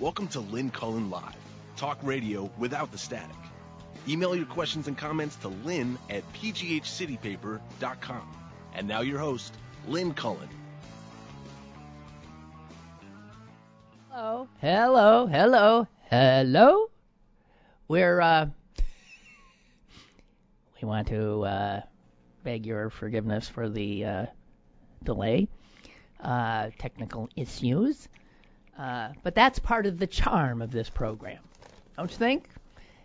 Welcome to Lynn Cullen Live, talk radio without the static. Email your questions and comments to lynn at pghcitypaper.com. And now your host, Lynn Cullen. Hello, hello, hello, hello. We're, uh, we want to uh, beg your forgiveness for the uh, delay, uh, technical issues. Uh, but that's part of the charm of this program, don't you think?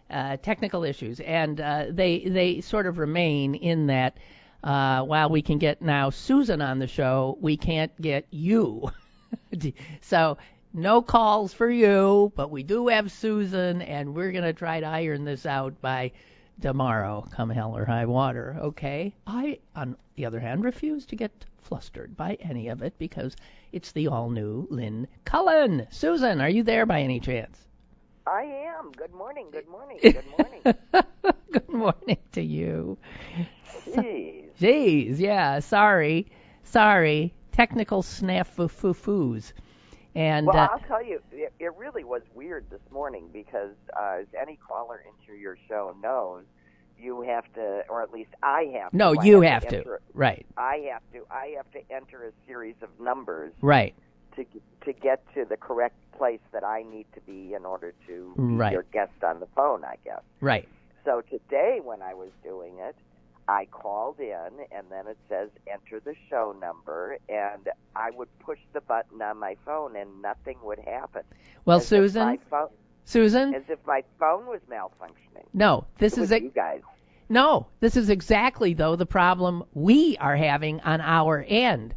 Uh, technical issues, and uh, they they sort of remain in that. Uh, while we can get now Susan on the show, we can't get you. so no calls for you, but we do have Susan, and we're gonna try to iron this out by tomorrow, come hell or high water. Okay? I, on the other hand, refuse to get flustered by any of it because it's the all new Lynn Cullen. Susan, are you there by any chance? I am. Good morning. Good morning. Good morning. Good morning to you. Jeez. Jeez, yeah. Sorry, sorry. Technical snafus. And Well, uh, I'll tell you, it, it really was weird this morning because, uh, as any caller into your show knows, you have to, or at least I have to. no, you have to. enter- Right, I have to. I have to enter a series of numbers right. to to get to the correct place that I need to be in order to be Right. your guest on the phone. I guess. Right. So today, when I was doing it, I called in, and then it says enter the show number, and I would push the button on my phone, and nothing would happen. Well, As Susan, phone, Susan, as if my phone was malfunctioning. no, this It is a, you guys. no, this is exactly though the problem we are having on our end.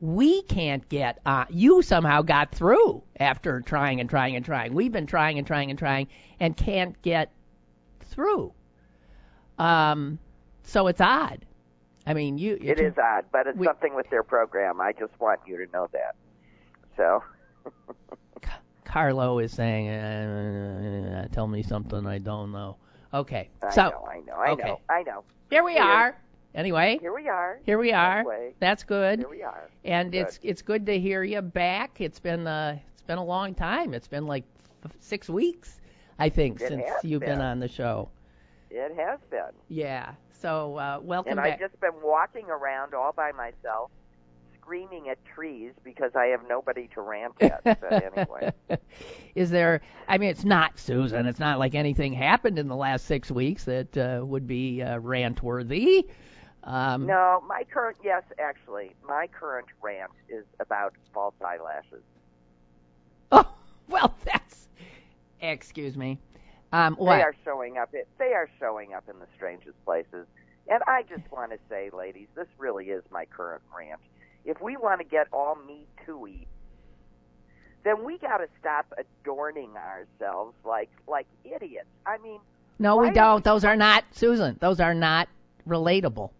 We can't get uh, you somehow got through after trying and trying and trying. We've been trying and trying and trying and can't get through. Um, so it's odd. I mean, you. It is odd, but it's we- something with their program. I just want you to know that. So, Carlo is saying, uh, "Tell me something I don't know." Okay, I so know, I know, I okay. know, I know. here we Here. are. Anyway, Here we are. here we are. Halfway. That's good. Here we are. and Good. it's it's good to hear you back. It's been uh it's been a long time. It's been like f- six weeks, I think, It since you've been been. on the show. It has been. Yeah. So uh, welcome and back. I've just been walking around all by myself, screaming at trees because I have nobody to rant at. But anyway, Is there? I mean, it's not Susan. It's not like anything happened in the last six weeks that uh, would be uh, rant worthy. Um, no, my current yes, actually, my current rant is about false eyelashes. Oh well, that's. Excuse me. Um, They are showing up. It, they are showing up in the strangest places. And I just want to say, ladies, this really is my current rant. If we want to get all me too-y, then we got to stop adorning ourselves like like idiots. I mean, no, we don't. Those are not Susan. Those are not relatable.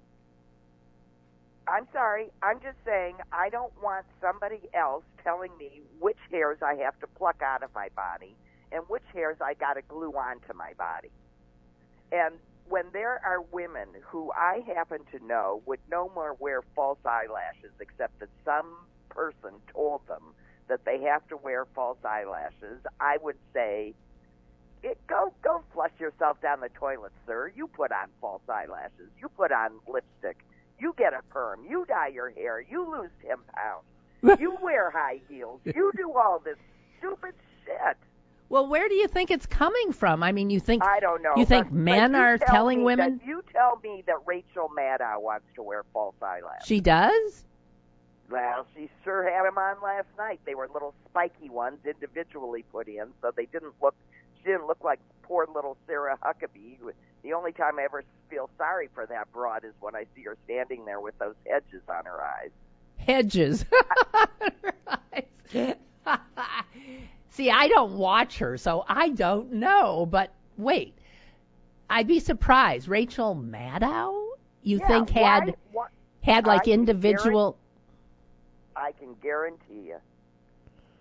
I'm sorry. I'm just saying I don't want somebody else telling me which hairs I have to pluck out of my body and which hairs I got to glue onto my body. And when there are women who I happen to know would no more wear false eyelashes except that some person told them that they have to wear false eyelashes, I would say, it, go go flush yourself down the toilet, sir. You put on false eyelashes. You put on lipstick. You get a perm. You dye your hair. You lose ten pounds. You wear high heels. You do all this stupid shit. Well, where do you think it's coming from? I mean, you think I don't know. You think but- men but you are tell telling women- That, you tell me that Rachel Maddow wants to wear false eyelashes. she does? Well, she sure had them on last night. They were little spiky ones, individually put in, so they didn't look. She didn't look like poor little Sarah Huckabee. The only time I ever feel sorry for that broad is when I see her standing there with those hedges on her eyes. Hedges. See, I don't watch her, so I don't know. But wait, I'd be surprised. Rachel Maddow, you Yeah, think had why- had like I individual? I can guarantee you.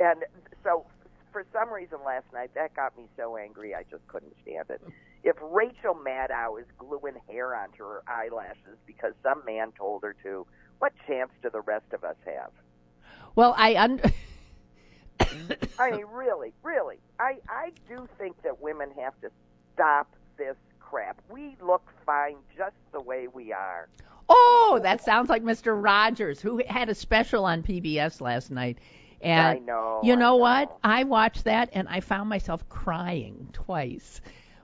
And so, for some reason last night, that got me so angry I just couldn't stand it. If Rachel Maddow is gluing hair onto her eyelashes because some man told her to, what chance do the rest of us have? Well, I un- I mean, really, really. I I do think that women have to stop this crap. We look fine just the way we are. Oh, that sounds like Mr. Rogers, who had a special on PBS last night. And I know. you I know what? I watched that and I found myself crying twice.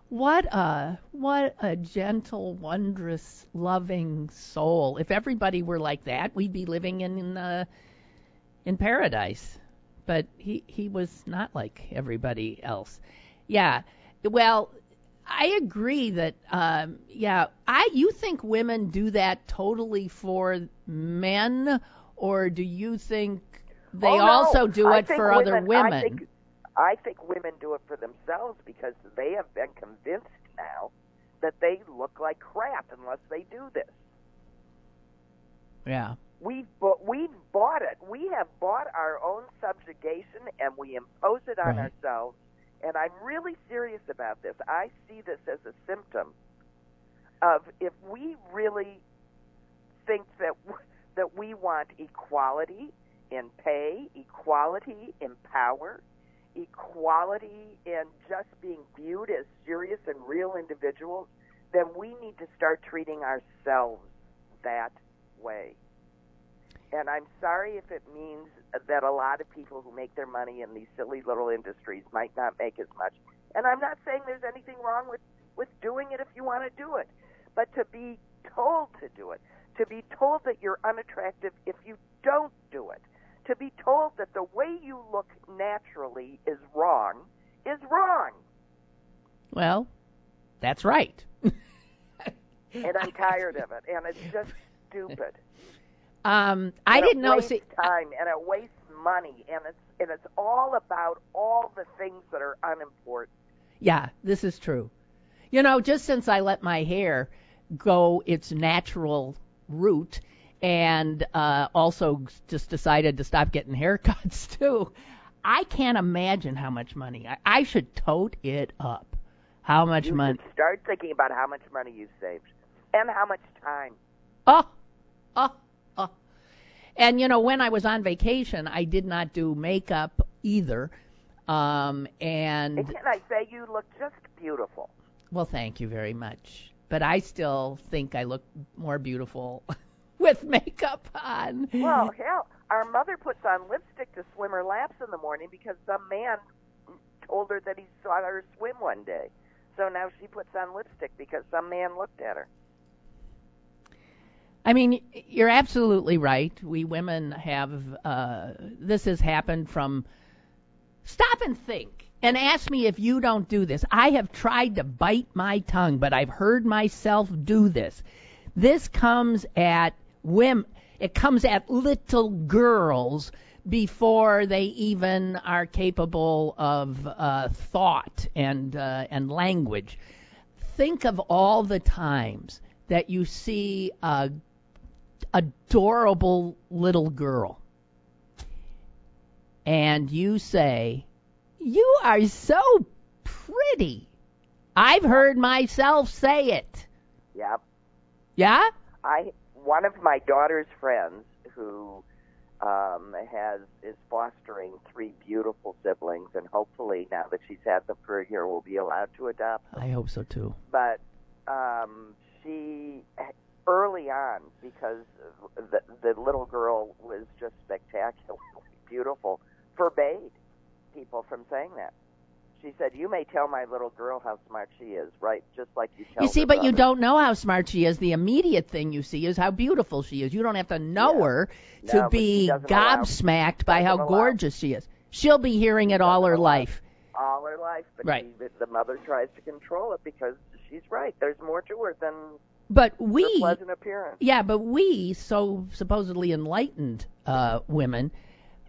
What a what a gentle, wondrous, loving soul. If everybody were like that, we'd be living in in, uh, in paradise. But he he was not like everybody else. Yeah. Well, I agree that um yeah, I you think women do that totally for men or do you think they Oh, no. also do it for other women? I think, I think women do it for themselves because they have been convinced now that they look like crap unless they do this. yeah. We've bu- we've bought it. We have bought our own subjugation and we impose it on Right. ourselves. And I'm really serious about this. I see this as a symptom of if we really think that that we want equality in pay, equality in power, equality in just being viewed as serious and real individuals, then we need to start treating ourselves that way. And I'm sorry if it means that a lot of people who make their money in these silly little industries might not make as much. And I'm not saying there's anything wrong with, with doing it if you want to do it. But to be told to do it, to be told that you're unattractive if you don't do it, to be told that the way you look naturally is wrong, is wrong. Well, that's right. And I'm tired of it. And it's just stupid. Um, I And didn't it know. wastes See, time and it wastes money and it's and it's all about all the things that are unimportant. yeah, this is true. You know, just since I let my hair go its natural route, and uh, also just decided to stop getting haircuts too, I can't imagine how much money I, I should tote it up. How much You money? start thinking about how much money you saved and how much time. Oh, oh. And you know, when I was on vacation, I did not do makeup either. Um, And and can I say you look just beautiful? well, thank you very much. But I still think I look more beautiful with makeup on. Well, hell, our mother puts on lipstick to swim her laps in the morning because some man told her that he saw her swim one day. So now she puts on lipstick because some man looked at her. I mean, you're absolutely right. We women have uh, this has happened from. Stop and think and ask me if you don't do this. I have tried to bite my tongue, but I've heard myself do this. This comes at women. It comes at little girls before they even are capable of uh, thought and uh, and language. Think of all the times that you see a adorable little girl and you say, You are so pretty. I've heard myself say it. Yep. Yeah? I one of my daughter's friends who um, has is fostering three beautiful siblings, and hopefully now that she's had them for a year, will be allowed to adopt. I hope so too. But um, she early on, because the the little girl was just spectacularly beautiful, forbade people from saying that. She said, "You may tell my little girl how smart she is, right? Just like you tell." You see, but you don't know how smart she is. The immediate thing you see is how beautiful she is. You don't have to know Yeah. her to she be allow- gobsmacked by how allow. gorgeous she is. She'll be hearing it all her life. all her life, but Right. she, the mother tries to control it because she's right. There's more to her than But we pleasant appearance. Yeah, but we, so supposedly enlightened uh, women,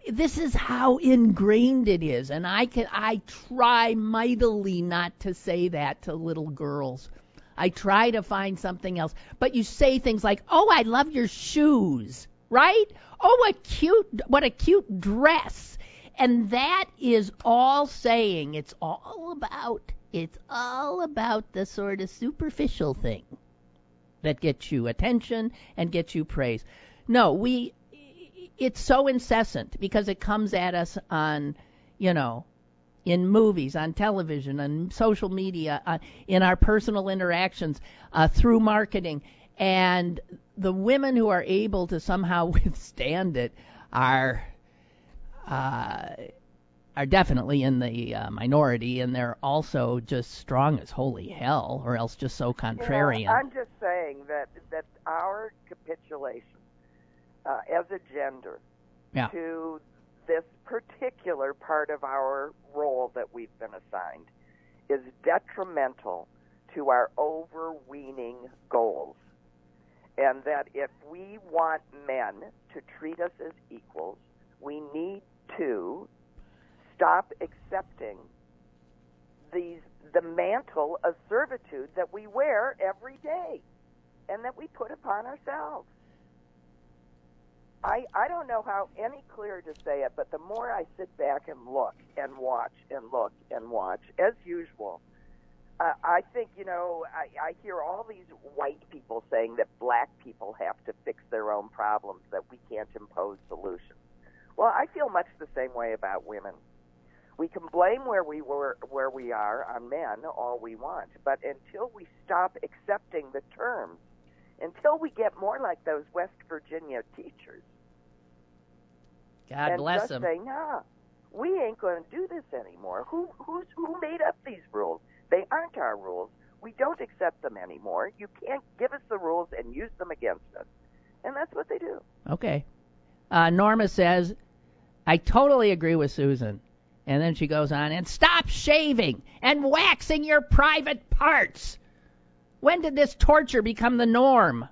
this is how ingrained it is, and I can I try mightily not to say that to little girls. I try to find something else, but you say things like, "Oh, I love your shoes," right? Oh, what cute, what a cute dress, and that is all saying. It's all about. It's all about the sort of superficial thing that gets you attention and gets you praise. No, we it's so incessant because it comes at us on you know, in movies, on television, on social media, uh, in our personal interactions, uh, through marketing. And the women who are able to somehow withstand it are uh, are definitely in the uh, minority, and they're also just strong as holy hell, or else just so contrarian. You know, I'm just saying that that our capitulation uh, as a gender yeah. to this particular part of our role that we've been assigned is detrimental to our overweening goals. And that if we want men to treat us as equals, we need to stop accepting these the mantle of servitude that we wear every day and that we put upon ourselves. I I don't know how any clearer to say it, but the more I sit back and look and watch and look and watch, as usual, uh, I think you know I, I hear all these white people saying that black people have to fix their own problems, that we can't impose solutions. Well, I feel much the same way about women. We can blame where we were where we are on men all we want, but until we stop accepting the terms, until we get more like those West Virginia teachers God and bless just them. say, nah, we ain't going to do this anymore. Who who's who made up these rules? They aren't our rules. We don't accept them anymore. You can't give us the rules and use them against us. And that's what they do. Okay. Uh, Norma says, I totally agree with Susan. And then she goes on, and stop shaving and waxing your private parts. When did this torture become the norm?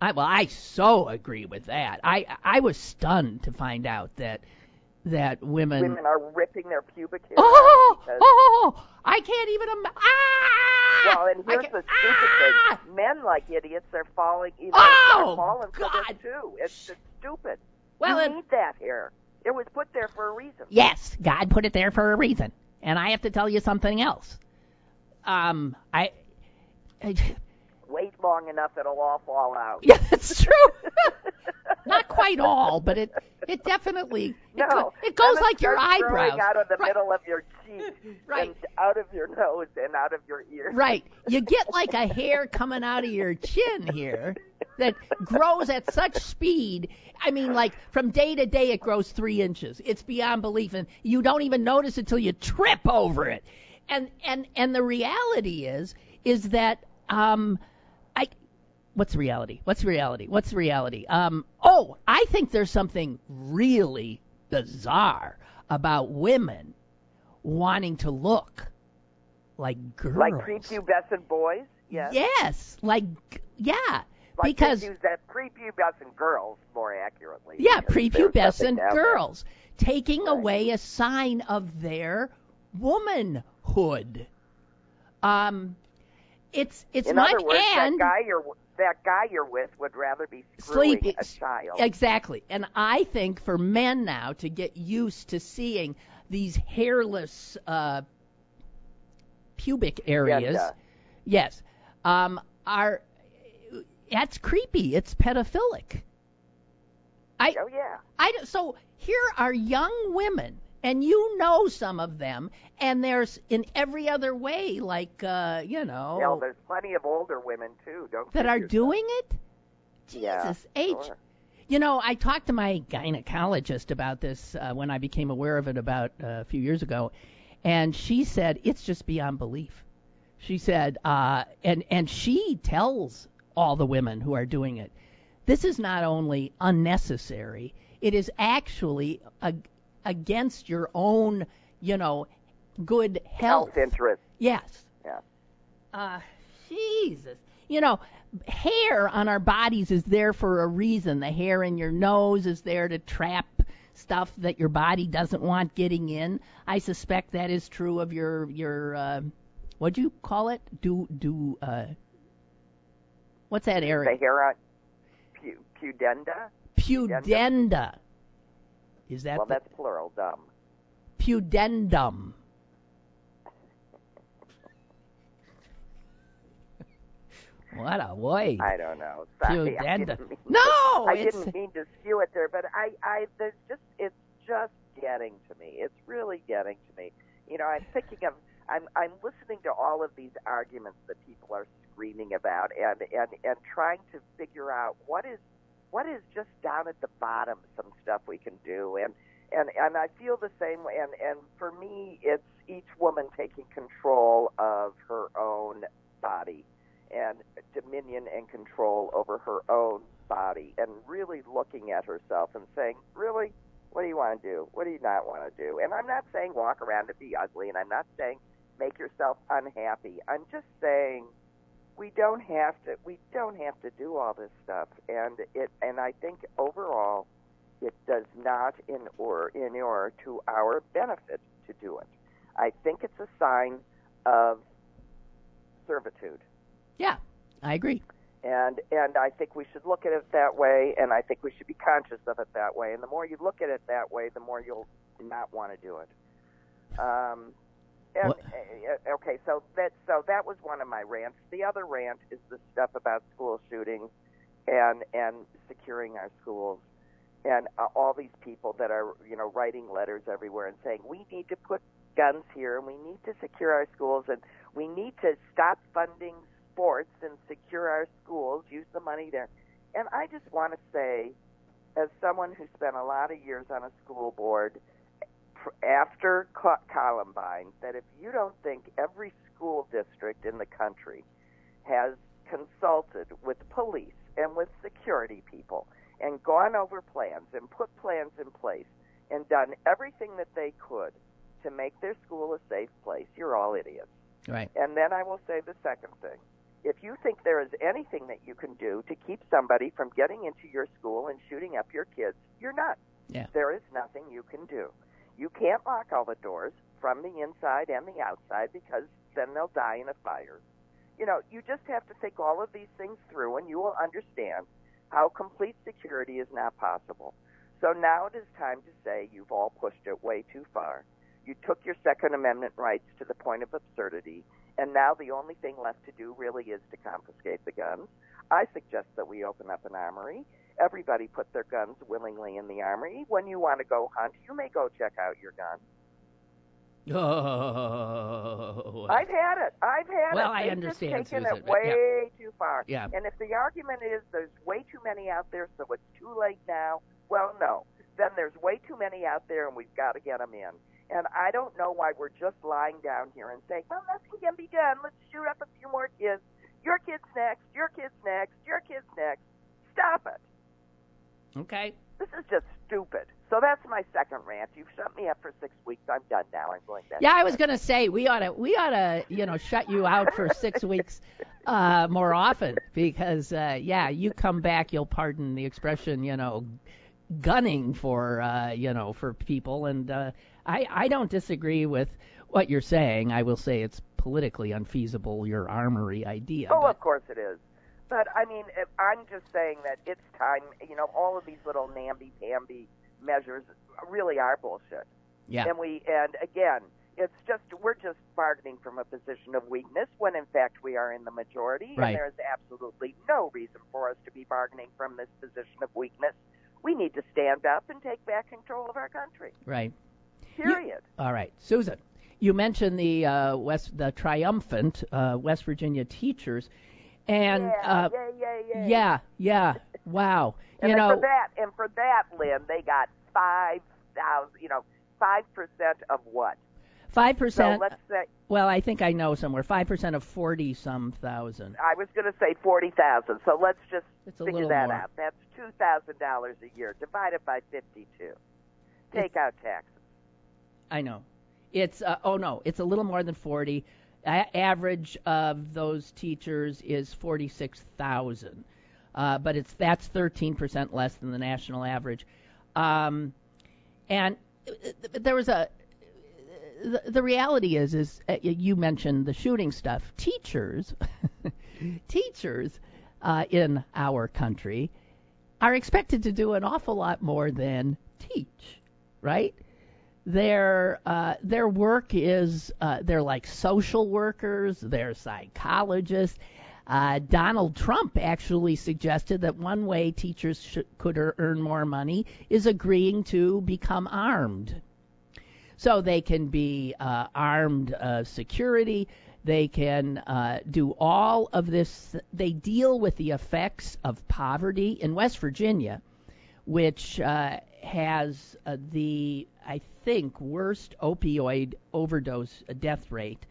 I, well, I so agree with that. I I was stunned to find out that that women. Women are ripping their pubic hair. oh, because, oh, I can't even imagine. Ah! Well, and here's the stupid ah! thing: men, like idiots, are falling. You know, Oh, are falling for God. this too. It's just stupid. Well, you need that hair. It was put there for a reason. Yes, God put it there for a reason. And I have to tell you something else. Um, I, I Wait long enough, it'll all fall out. yeah, that's true. Not quite all, but it it definitely it, No, go- it goes like your eyebrows. out of the Right. middle of your cheek, Right. and out of your nose, and out of your ear. Right. You get like a hair coming out of your chin here that grows at such speed. I mean, like from day to day, it grows three inches. It's beyond belief, and you don't even notice until you trip over it. And and and the reality is is that um. What's reality? What's reality? What's reality? Um, oh, I think there's something really bizarre about women wanting to look like girls. Like prepubescent boys. Yes. Yes, like yeah, Like because prepubes- prepubescent girls, more accurately. yeah, because there's nothing prepubescent girls taking Right. away a sign of their womanhood. Um, it's it's In much other words, and that guy you're that guy you're with would rather be screwing sleep a child. exactly. And I think for men now to get used to seeing these hairless uh, pubic areas, Agenda. yes, um, are that's creepy. It's pedophilic. I Oh yeah. I so here are young women, and you know some of them, and there's in every other way, like uh, you know, Well, there's plenty of older women too. Don't that are yourself. doing it. Yeah, Jesus H. sure. You know, I talked to my gynecologist about this uh, when I became aware of it about uh, a few years ago, and she said it's just beyond belief. She said, uh, and and she tells all the women who are doing it, this is not only unnecessary, it is actually ag- against your own, you know, good health. Health interest. Yes. Yeah. Uh, Jesus. You know, hair on our bodies is there for a reason. The hair in your nose is there to trap stuff that your body doesn't want getting in. I suspect that is true of your your uh, what do you call it? Do do uh, what's that area? The hair pudenda. Pudenda. Is that Well, the- that's plural. Dumb. pudendum? What a way. I don't know. Sorry, I didn't mean No, I it's didn't mean to skew it there, but I, I, there's just, it's just getting to me. It's really getting to me. You know, I'm thinking of I'm I'm listening to all of these arguments that people are screaming about and and and trying to figure out what is what is just down at the bottom some stuff we can do and and and I feel the same way and and for me it's each woman taking control of her own body and dominion and control over her own body and really looking at herself and saying, really, what do you want to do? What do you not want to do? And I'm not saying walk around and be ugly, and I'm not saying make yourself unhappy. I'm just saying we don't have to we don't have to do all this stuff and it and I think overall it does not in or in or to our benefit to do it. I think it's a sign of servitude. Yeah, I agree. And and I think we should look at it that way, and I think we should be conscious of it that way. And the more you look at it that way, the more you'll not want to do it. Um, and, uh, okay, so that so that was one of my rants. The other rant is the stuff about school shootings and and securing our schools and uh, all these people that are you know writing letters everywhere and saying we need to put guns here and we need to secure our schools and we need to stop funding sports and secure our schools, use the money there. And I just want to say, as someone who spent a lot of years on a school board after Columbine, that if you don't think every school district in the country has consulted with police and with security people and gone over plans and put plans in place and done everything that they could to make their school a safe place, you're all idiots. Right. And then I will say the second thing if you think there is anything that you can do to keep somebody from getting into your school and shooting up your kids, you're nuts. Yeah. There is nothing you can do. You can't lock all the doors from the inside and the outside because then they'll die in a fire. You know, you just have to think all of these things through and you will understand how complete security is not possible. So now it is time to say you've all pushed it way too far. You took your Second Amendment rights to the point of absurdity and now the only thing left to do really is to confiscate the guns. I suggest that we open up an armory. Everybody put their guns willingly in the armory. When you want to go hunt, you may go check out your gun. Oh. I've had it. I've had well, it. Well, I understand. Just taken Susan, it way yeah. too far. Yeah. And if the argument is there's way too many out there, so it's too late now, well, no. Then there's way too many out there, and we've got to get them in. And I don't know why we're just lying down here and saying, well, nothing can be done. Let's shoot up a few more kids. Your kid's next. Your kid's next. Your kid's next. Stop it. Okay. This is just stupid. So that's my second rant. You've shut me up for six weeks. I'm done now. I'm going back. Yeah, I was gonna say we ought to we ought to you know shut you out for six weeks uh, more often because uh, yeah, you come back. You'll pardon the expression. You know, gunning for uh, you know for people and uh, I, I don't disagree with what you're saying. I will say it's politically unfeasible, your armory idea. Oh, but... of course it is. But I mean, I'm just saying that it's time. You know, all of these little namby-pamby measures really are bullshit. Yeah. And we, and again, it's just we're just bargaining from a position of weakness when in fact we are in the majority, right. and there's absolutely no reason for us to be bargaining from this position of weakness. We need to stand up and take back control of our country. Right. Period. You, all right, Susan. You mentioned the uh, West, the triumphant uh, West Virginia teachers, and yeah, uh, yeah, yeah, yeah, yeah, yeah. Wow. and you know, for that, and for that, Lynn, they got five thousand. You know, five percent of what? Five percent. So let's say. Well, I think I know somewhere. Five percent of forty some thousand. I was going to say forty thousand. So let's just it's figure that more. out. That's two thousand dollars a year divided by fifty-two. Take It's- out taxes. I know. It's uh, oh no, it's a little more than 40. A- average of those teachers is 46,000. Uh, but it's that's 13% less than the national average. Um, and uh, there was a the, the reality is is uh, you mentioned the shooting stuff. Teachers teachers uh, in our country are expected to do an awful lot more than teach, right? Their uh, their work is uh, they're like social workers, they're psychologists. Uh, Donald Trump actually suggested that one way teachers could earn more money is agreeing to become armed. So they can be uh, armed uh, security. They can uh, do all of this. They deal with the effects of poverty in West Virginia, which uh, has uh, the, I think, worst opioid overdose death rate.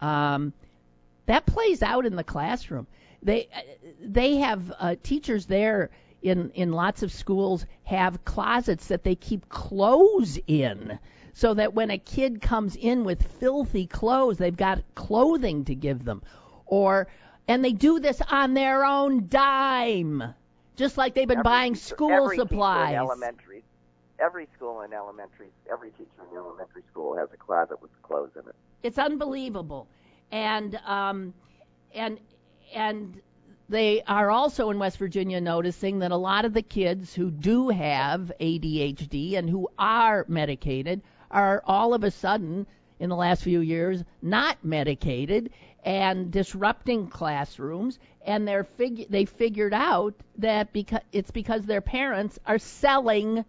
Um, that plays out in the classroom. They they have uh, teachers there in in lots of schools have closets that they keep clothes in so that when a kid comes in with filthy clothes, they've got clothing to give them. Or and they do this on their own dime. Just like they've been every buying school supplies. Every school in elementary, every teacher in elementary school has a closet with clothes in it. It's unbelievable, and um, and and they are also in West Virginia noticing that a lot of the kids who do have ADHD and who are medicated are all of a sudden in the last few years not medicated and disrupting classrooms and they're fig- they figured out that because it's because their parents are selling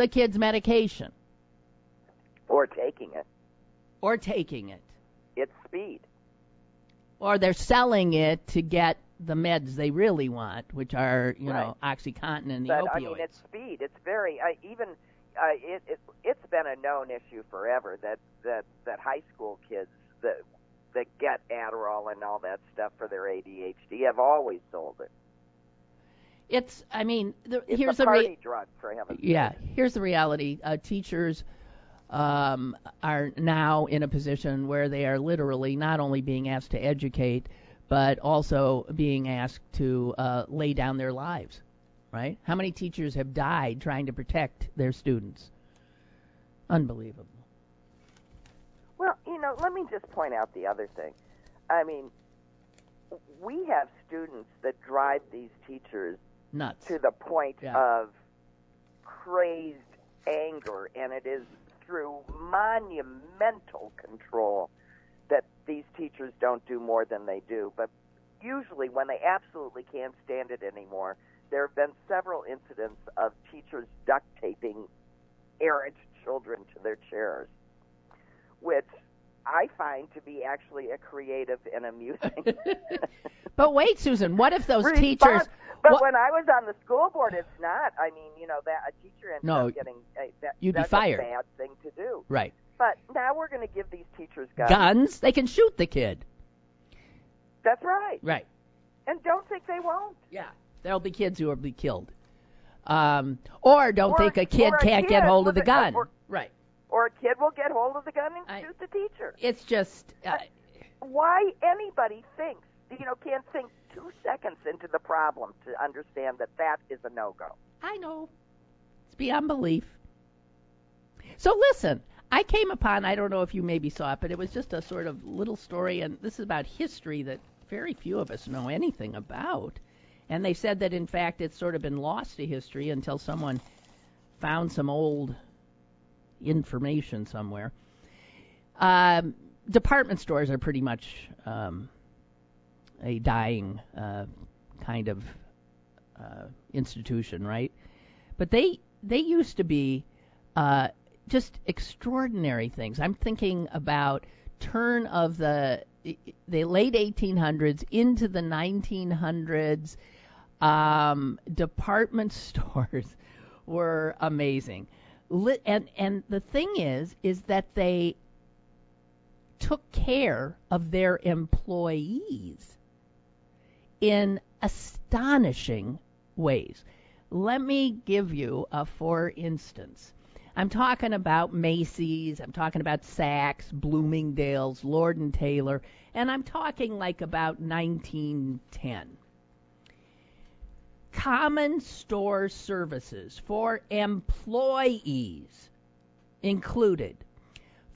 the kids medication or taking it or taking it it's speed or they're selling it to get the meds they really want, which are you right. know OxyContin and the but, opioids. I mean, it's speed. It's very I, even. Uh, it, it it's been a known issue forever that that that high school kids that that get Adderall and all that stuff for their ADHD have always sold it. It's I mean, the, it's here's a the party drug for heaven's yeah. Here's the reality: uh, teachers um, are now in a position where they are literally not only being asked to educate, but also being asked to uh, lay down their lives. Right? How many teachers have died trying to protect their students? Unbelievable. Well, you know, let me just point out the other thing. I mean, we have students that drive these teachers Nuts. to the point Yeah. of crazed anger, and it is through monumental control that these teachers don't do more than they do. But usually, when they absolutely can't stand it anymore, there have been several incidents of teachers duct taping errant children to their chairs, which I find to be actually a creative and amusing. But wait, Susan, what if those response. teachers? But what- when I was on the school board, it's not. I mean, you know, that a teacher ends No, up getting uh, that, you'd be fired. a bad thing to do. Right. But now we're going to give these teachers guns. Guns? They can shoot the kid. That's right. Right. And don't think they won't. Yeah. There'll be kids who will be killed. Um, or don't Or- think a kid a can't get kid hold of the a- gun. or-. Or a kid will get hold of the gun and I- shoot the teacher. It's just uh, Why anybody thinks, you know, can't think two seconds into the problem to understand that that is a no-go. I know. It's beyond belief. So listen, I came upon, I don't know if you maybe saw it, but it was just a sort of little story, and this is about history that very few of us know anything about. And they said that, in fact, it's sort of been lost to history until someone found some old information somewhere. Um, department stores are pretty much um, a dying uh, kind of uh, institution, right? But they they used to be uh, just extraordinary things. I'm thinking about turn of the the late 1800s into the 1900s. Um, department stores were amazing, Li- and and the thing is, is that they took care of their employees in astonishing ways. Let me give you a for instance. I'm talking about Macy's, I'm talking about Saks, Bloomingdale's, Lord and Taylor, and I'm talking like about 1910. Common store services for employees included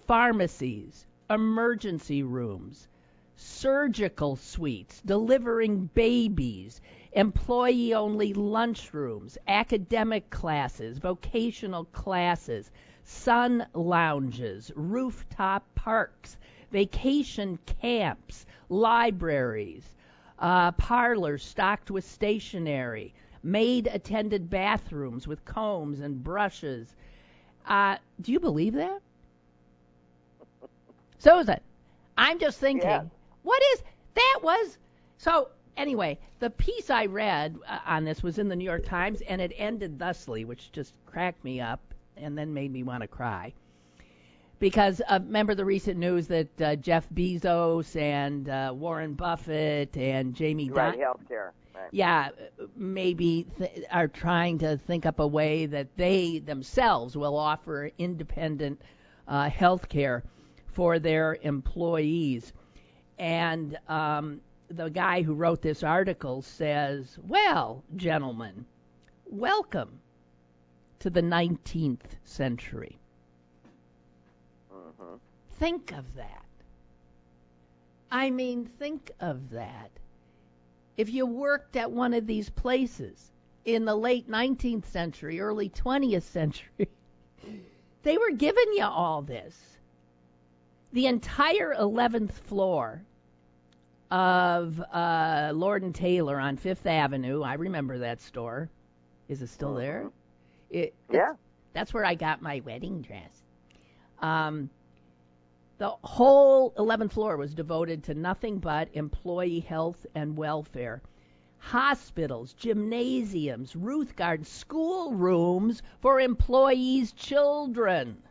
pharmacies, emergency rooms, surgical suites, delivering babies, employee only lunchrooms, academic classes, vocational classes, sun lounges, rooftop parks, vacation camps, libraries, uh, parlors stocked with stationery, maid attended bathrooms with combs and brushes, Uh, do you believe that? So is Susan, I'm just thinking, Yes. what is that was so anyway, the piece I read uh, on this was in the New York Times and it ended thusly, which just cracked me up and then made me want to cry. Because uh, remember the recent news that uh, Jeff Bezos and uh, Warren Buffett and Jamie Right, Dimon healthcare. Right. yeah, maybe th- are trying to think up a way that they themselves will offer independent uh, health care for their employees. And um, the guy who wrote this article says, Well, gentlemen, welcome to the 19th century. Hmm Think of that. I mean, think of that. If you worked at one of these places in the late 19th century, early 20th century, they were giving you all this. The entire 11th floor of uh, Lord and Taylor on Fifth Avenue, I remember that store. Is it still there? It, Yeah. that's where I got my wedding dress. Um, the whole 11th floor was devoted to nothing but employee health and welfare. Hospitals, gymnasiums, Ruth school rooms for employees' children.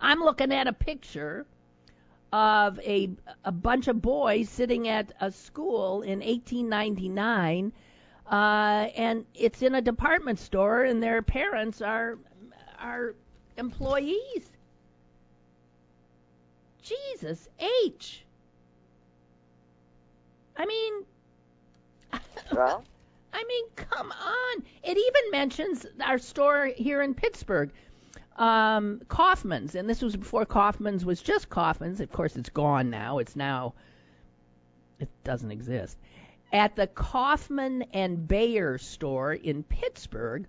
I'm looking at a picture of a a bunch of boys sitting at a school in 1899 uh, and it's in a department store, and their parents are are employees. Jesus H. I mean, Well, I mean, come on. It even mentions our store here in Pittsburgh, um, Kaufmann's, and this was before Kaufmann's was just Kaufmann's. Of course, it's gone now. It's now, it doesn't exist. At the Kaufmann and Baer store in Pittsburgh,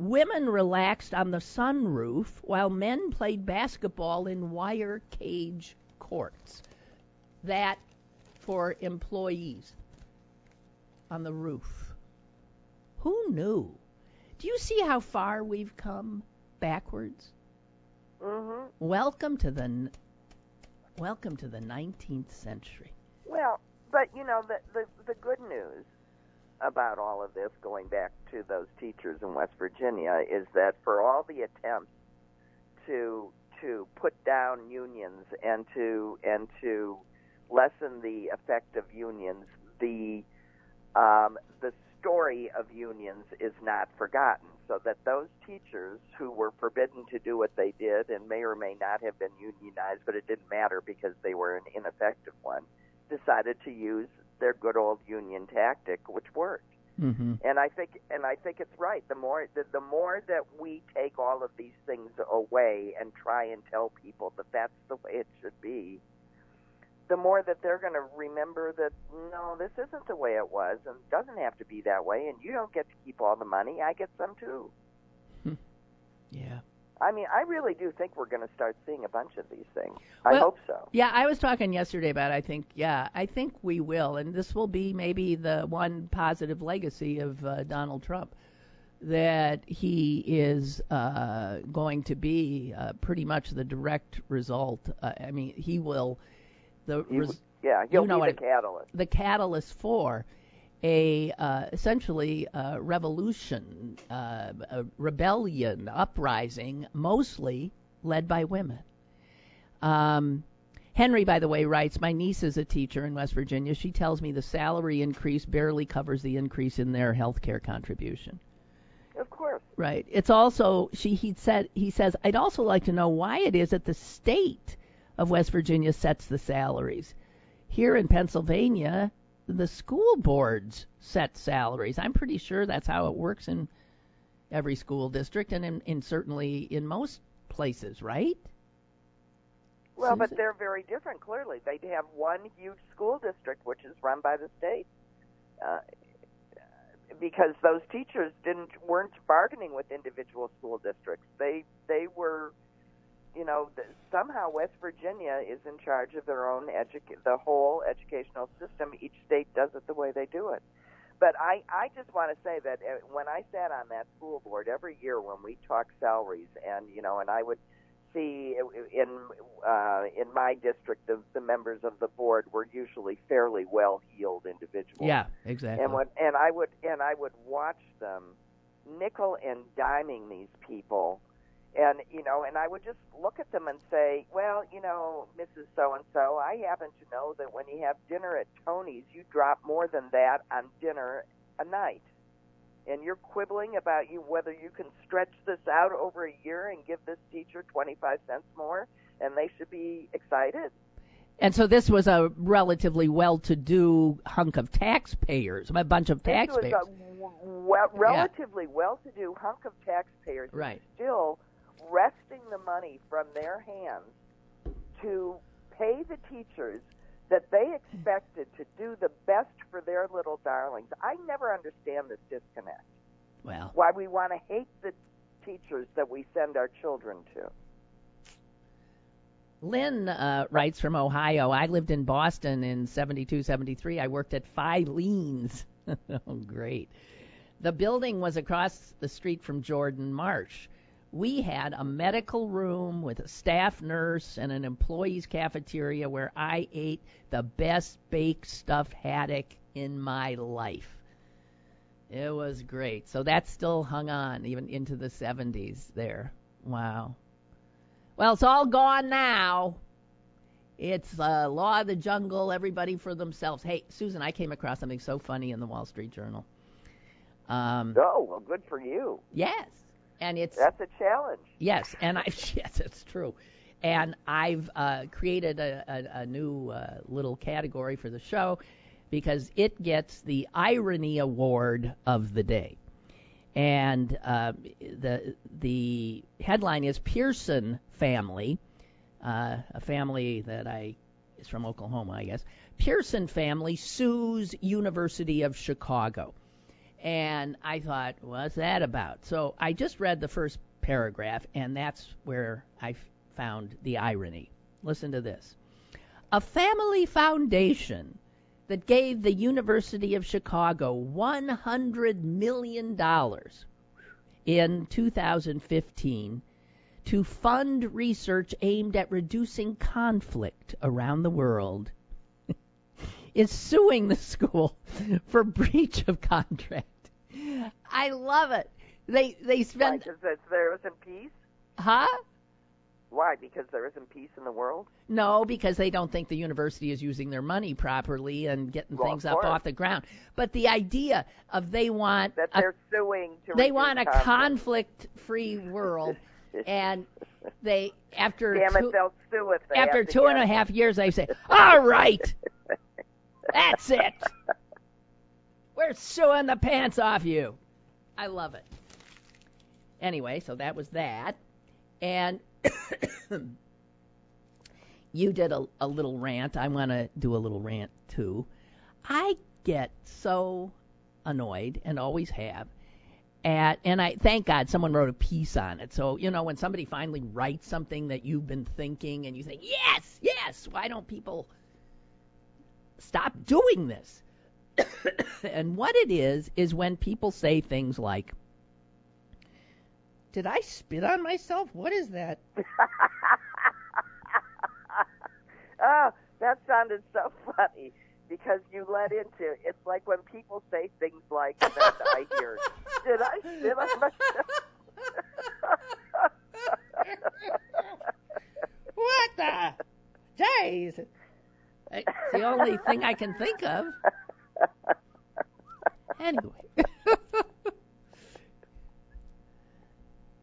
women relaxed on the sunroof while men played basketball in wire cage courts. That for employees on the roof. Who knew? Do you see how far we've come backwards? Mm-hmm. Welcome to the welcome to the 19th century. Well, but you know the, the the good news about all of this, going back to those teachers in West Virginia, is that for all the attempts to to put down unions and to and to lessen the effect of unions, the um, the story of unions is not forgotten. So that those teachers who were forbidden to do what they did and may or may not have been unionized, but it didn't matter because they were an ineffective one, decided to use their good old union tactic, which worked. Mm-hmm. And I think, and I think it's right. The more, the, the more that we take all of these things away and try and tell people that that's the way it should be, the more that they're going to remember that no, this isn't the way it was, and it doesn't have to be that way. And you don't get to keep all the money; I get some too. Yeah. I mean, I really do think we're going to start seeing a bunch of these things. I Well- hope so. Yeah, I was talking yesterday about I think yeah, I think we will and this will be maybe the one positive legacy of uh, Donald Trump that he is uh, going to be uh, pretty much the direct result. Uh, I mean, he will the He- res- yeah, he'll you know be what the catalyst. the catalyst for a uh, essentially a revolution, uh, a rebellion, uprising, mostly led by women. Um, Henry, by the way, writes, My niece is a teacher in West Virginia. She tells me the salary increase barely covers the increase in their health care contribution. Of course. Right. It's also she he said he says I'd also like to know why it is that the state of West Virginia sets the salaries. Here in Pennsylvania, the school boards set salaries. I'm pretty sure that's how it works in every school district and in, in certainly in most places, right? Well, but they're very different. Clearly, they have one huge school district, which is run by the state, uh, because those teachers didn't weren't bargaining with individual school districts. They they were, you know, th- somehow West Virginia is in charge of their own educa- the whole educational system. Each state does it the way they do it. but I I just want to say that uh, when I sat on that school board every year when we talked salaries, and you know, and I would see in uh, in my district the, the members of the board were usually fairly well heeled individuals. Yeah, exactly. And when and I would and I would watch them nickel and diming these people and you know and i would just look at them and say well you know mrs so and so i happen to know that when you have dinner at tony's you drop more than that on dinner a night and you're quibbling about you whether you can stretch this out over a year and give this teacher 25 cents more and they should be excited and so this was a relatively well-to-do hunk of taxpayers, a bunch of taxpayers. This was a well, relatively yeah. well-to-do hunk of taxpayers. Right. Still wresting the money from their hands to pay the teachers that they expected to do the best for their little darlings. I never understand this disconnect. Well, why we want to hate the teachers that we send our children to. Lynn uh, writes from Ohio. I lived in Boston in 72, 73. I worked at Filene's. oh, great. The building was across the street from Jordan Marsh we had a medical room with a staff nurse and an employee's cafeteria where I ate the best baked stuffed haddock in my life. It was great. So that still hung on even into the 70s there. Wow. Well, it's all gone now. It's uh, law of the jungle, everybody for themselves. Hey, Susan, I came across something so funny in the Wall Street Journal. Um, oh, well, good for you. Yes and it's that's a challenge. Yes, and I yes, it's true. And I've uh, created a, a, a new uh, little category for the show because it gets the irony award of the day. And uh, the the headline is Pearson family, uh, a family that I is from Oklahoma, I guess. Pearson family sues University of Chicago. And I thought, what's that about? So I just read the first paragraph, and that's where I found the irony. Listen to this. A family foundation that gave the University of Chicago $100 million in 2015 to fund research aimed at reducing conflict around the world is suing the school for breach of contract. I love it. They they spend. Why? Because there isn't peace. Huh? Why? Because there isn't peace in the world? No, because they don't think the university is using their money properly and getting well, things up off the ground. But the idea of they want that they're a, suing to they want a conflict-free world, and they after Damn two, it, they'll sue if they after two and a half years they say, all right, that's it. We're suing the pants off you. I love it. Anyway, so that was that. And you did a, a little rant. I want to do a little rant too. I get so annoyed and always have at and I thank God someone wrote a piece on it. So, you know, when somebody finally writes something that you've been thinking and you think, "Yes, yes, why don't people stop doing this?" and what it is is when people say things like, "Did I spit on myself? What is that?" oh, that sounded so funny because you led into it's like when people say things like that I hear, "Did I spit on myself?" what the? Jeez. It's the only thing I can think of. Anyway.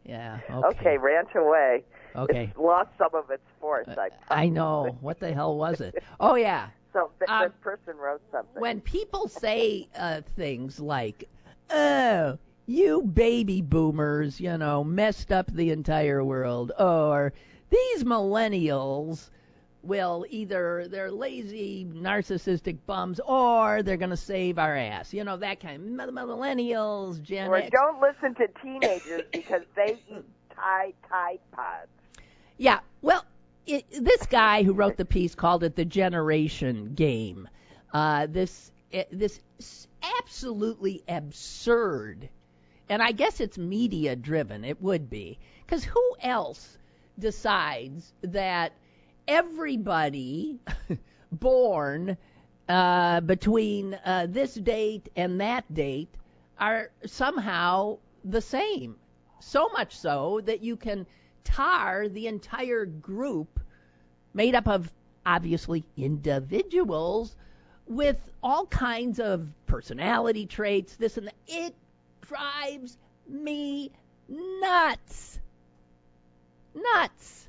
yeah. Okay. okay, rant away. Okay. It's lost some of its force. I, I know. What the hell was it? Oh yeah. So th- um, this person wrote something. When people say uh, things like, "Oh, you baby boomers, you know, messed up the entire world," or "These millennials." Will either they're lazy, narcissistic bums, or they're going to save our ass. You know that kind of millennials, Gen or X. don't listen to teenagers because they eat Tide Tide Pods. Yeah, well, it, this guy who wrote the piece called it the generation game. Uh, this it, this absolutely absurd. And I guess it's media driven. It would be. Because who else decides that everybody born uh, between uh, this date and that date are somehow the same? So much so that you can tar the entire group made up of obviously individuals with all kinds of personality traits, this and that. It drives me nuts. Nuts.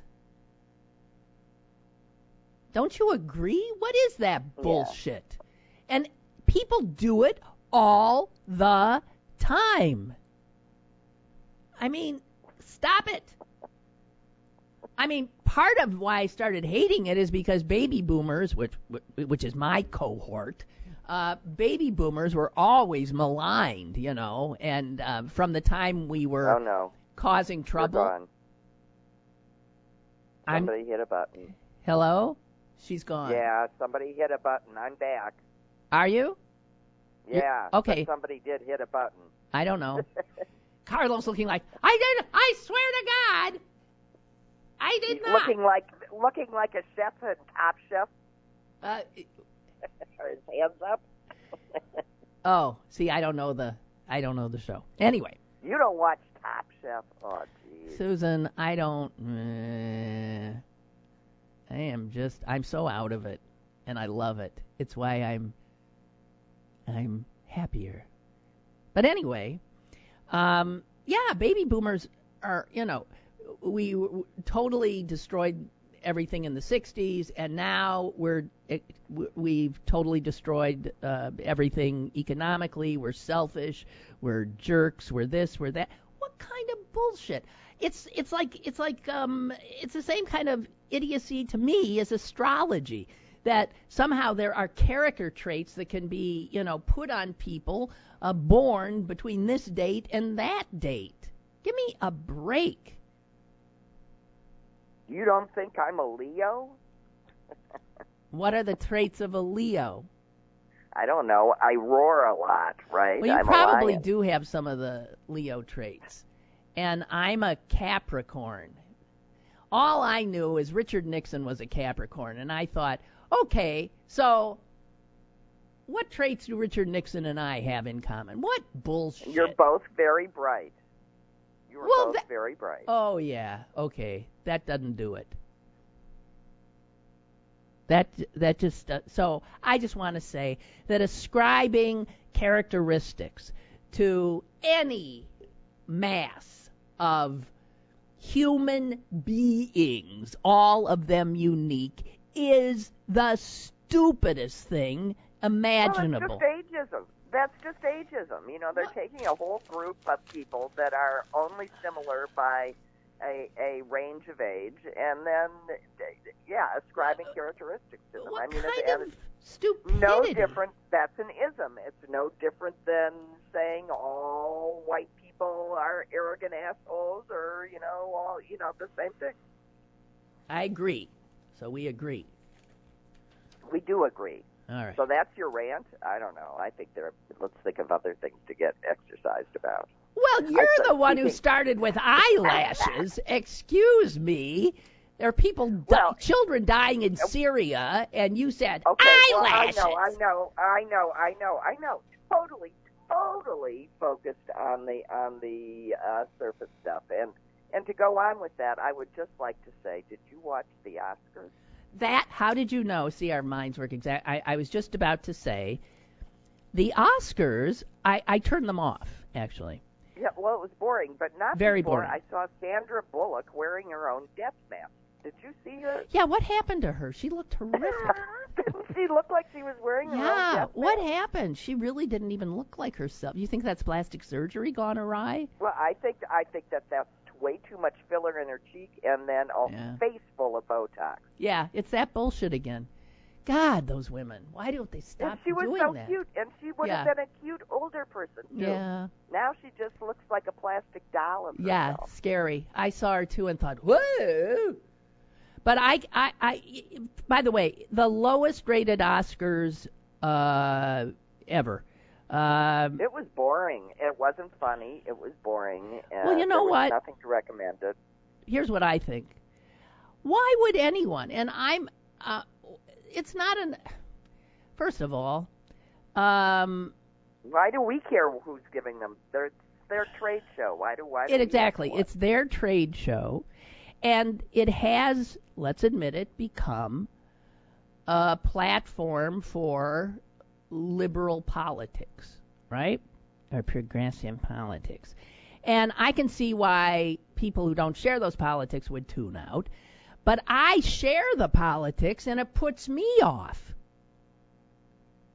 Don't you agree? What is that bullshit? Yeah. And people do it all the time. I mean, stop it. I mean, part of why I started hating it is because baby boomers, which which is my cohort, uh, baby boomers were always maligned, you know, and uh, from the time we were oh, no. causing trouble. Somebody I'm, hit a button. Hello? She's gone. Yeah, somebody hit a button. I'm back. Are you? Yeah. You're, okay. somebody did hit a button. I don't know. Carlos looking like I did. I swear to God. I did He's not. Looking like looking like a chef in Top Chef. Uh, his hands up. oh, see, I don't know the I don't know the show. Anyway. You don't watch Top Chef? Oh, geez. Susan, I don't. Uh, I am just. I'm so out of it, and I love it. It's why I'm. I'm happier. But anyway, um, yeah, baby boomers are. You know, we totally destroyed everything in the 60s, and now we're it, we've totally destroyed uh, everything economically. We're selfish. We're jerks. We're this. We're that. What kind of bullshit? It's it's like it's like um it's the same kind of idiocy to me as astrology. That somehow there are character traits that can be you know put on people uh, born between this date and that date. Give me a break. You don't think I'm a Leo? what are the traits of a Leo? I don't know. I roar a lot, right? Well, you I'm probably do have some of the Leo traits. And I'm a Capricorn. All I knew is Richard Nixon was a Capricorn, and I thought, okay, so what traits do Richard Nixon and I have in common? What bullshit? You're both very bright. You were well, both that, very bright. Oh yeah, okay, that doesn't do it. That that just uh, so I just want to say that ascribing characteristics to any mass of human beings, all of them unique, is the stupidest thing imaginable. Well, it's just ageism that's just ageism. You know, they're taking a whole group of people that are only similar by a, a range of age, and then yeah, ascribing characteristics to them. What I mean, kind it's, of it's stupidity? No different. That's an ism. It's no different than saying all white people are arrogant assholes, or you know, all you know, the same thing. I agree. So we agree. We do agree. All right. So that's your rant. I don't know. I think there. Let's think of other things to get exercised about. Well, you're the one who started with eyelashes. Excuse me. There are people, well, children dying in uh, Syria, and you said okay, eyelashes. Well, I know, I know, I know, I know, I know. Totally, totally focused on the on the uh, surface stuff, and and to go on with that, I would just like to say, did you watch the Oscars? That, how did you know? See, our minds work exact. I, I was just about to say, the Oscars. I, I turned them off actually. Yeah, well, it was boring, but not very before boring. I saw Sandra Bullock wearing her own death mask. Did you see her? Yeah, what happened to her? She looked horrific. didn't she looked like she was wearing her yeah, what happened? She really didn't even look like herself. You think that's plastic surgery gone awry? Well, I think I think that that's way too much filler in her cheek and then a Yeah. face full of Botox. Yeah, it's that bullshit again. God, those women. Why don't they stop and she was doing so that? cute, and she would Yeah. have been a cute older person too. Yeah, Now she just looks like a plastic doll of yeah, herself. scary. I saw her too and thought, whoa. But I, I, I. By the way, the lowest rated Oscars uh, ever Um, It was boring. It wasn't funny. It was boring. Well, you know what? Nothing to recommend it. here's what I think. Why would anyone? And I'm. Uh, it's not an. First of all, um, Why do we care who's giving them? Their it's their trade show. Why do why? Do it exactly. It's their trade show, and it has, let's admit it, become a platform for liberal politics, right? Or progressive politics. And I can see why people who don't share those politics would tune out. But I share the politics, and it puts me off.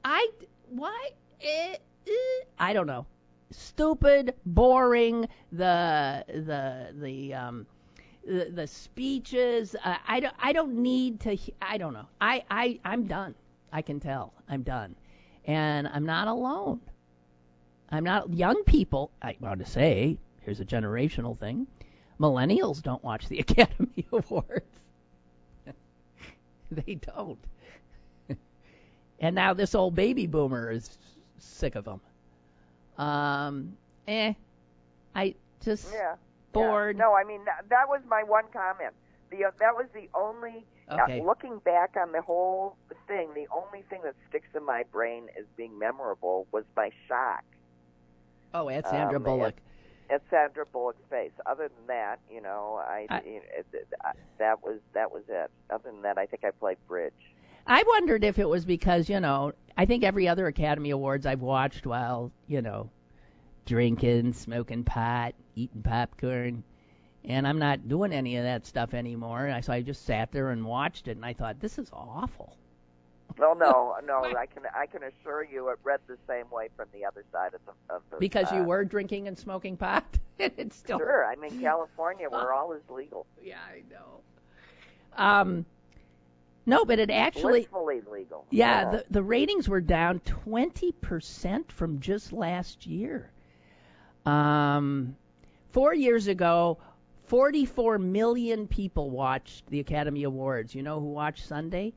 I why? Eh, eh, I don't know. Stupid, boring. The the the um the, the speeches. Uh, I don't I don't need to. I don't know. I I I'm done. I can tell. I'm done, and I'm not alone. I'm not young people. I want to say here's a generational thing. Millennials don't watch the Academy Awards. they don't. and now this old baby boomer is sick of them. Um, eh, I just Yeah. Bored. Yeah. No, I mean that, that was my one comment. The uh, that was the only. Okay. Uh, looking back on the whole thing, the only thing that sticks in my brain as being memorable was my shock Oh, at Sandra um, Bullock. at Sandra Bullock's face. Other than that, you know, I, I- you know, it, it, I that was that was it. Other than that, I think I played bridge. I wondered if it was because, you know, I think every other Academy Awards I've watched while, you know, drinking, smoking pot, eating popcorn, and I'm not doing any of that stuff anymore. I- So I just sat there and watched it, and I thought, this is awful. Well, no, no, I can I can assure you, it read the same way from the other side of the of the. Because you uh, were drinking and smoking pot? it's still. Sure, I'm in California where all is legal, Yeah, I know. Um, no, but it actually. blissfully legal. Yeah, the the ratings were down 20% from just last year. Um, four years ago, 44 million people watched the Academy Awards. You know who watched Sunday?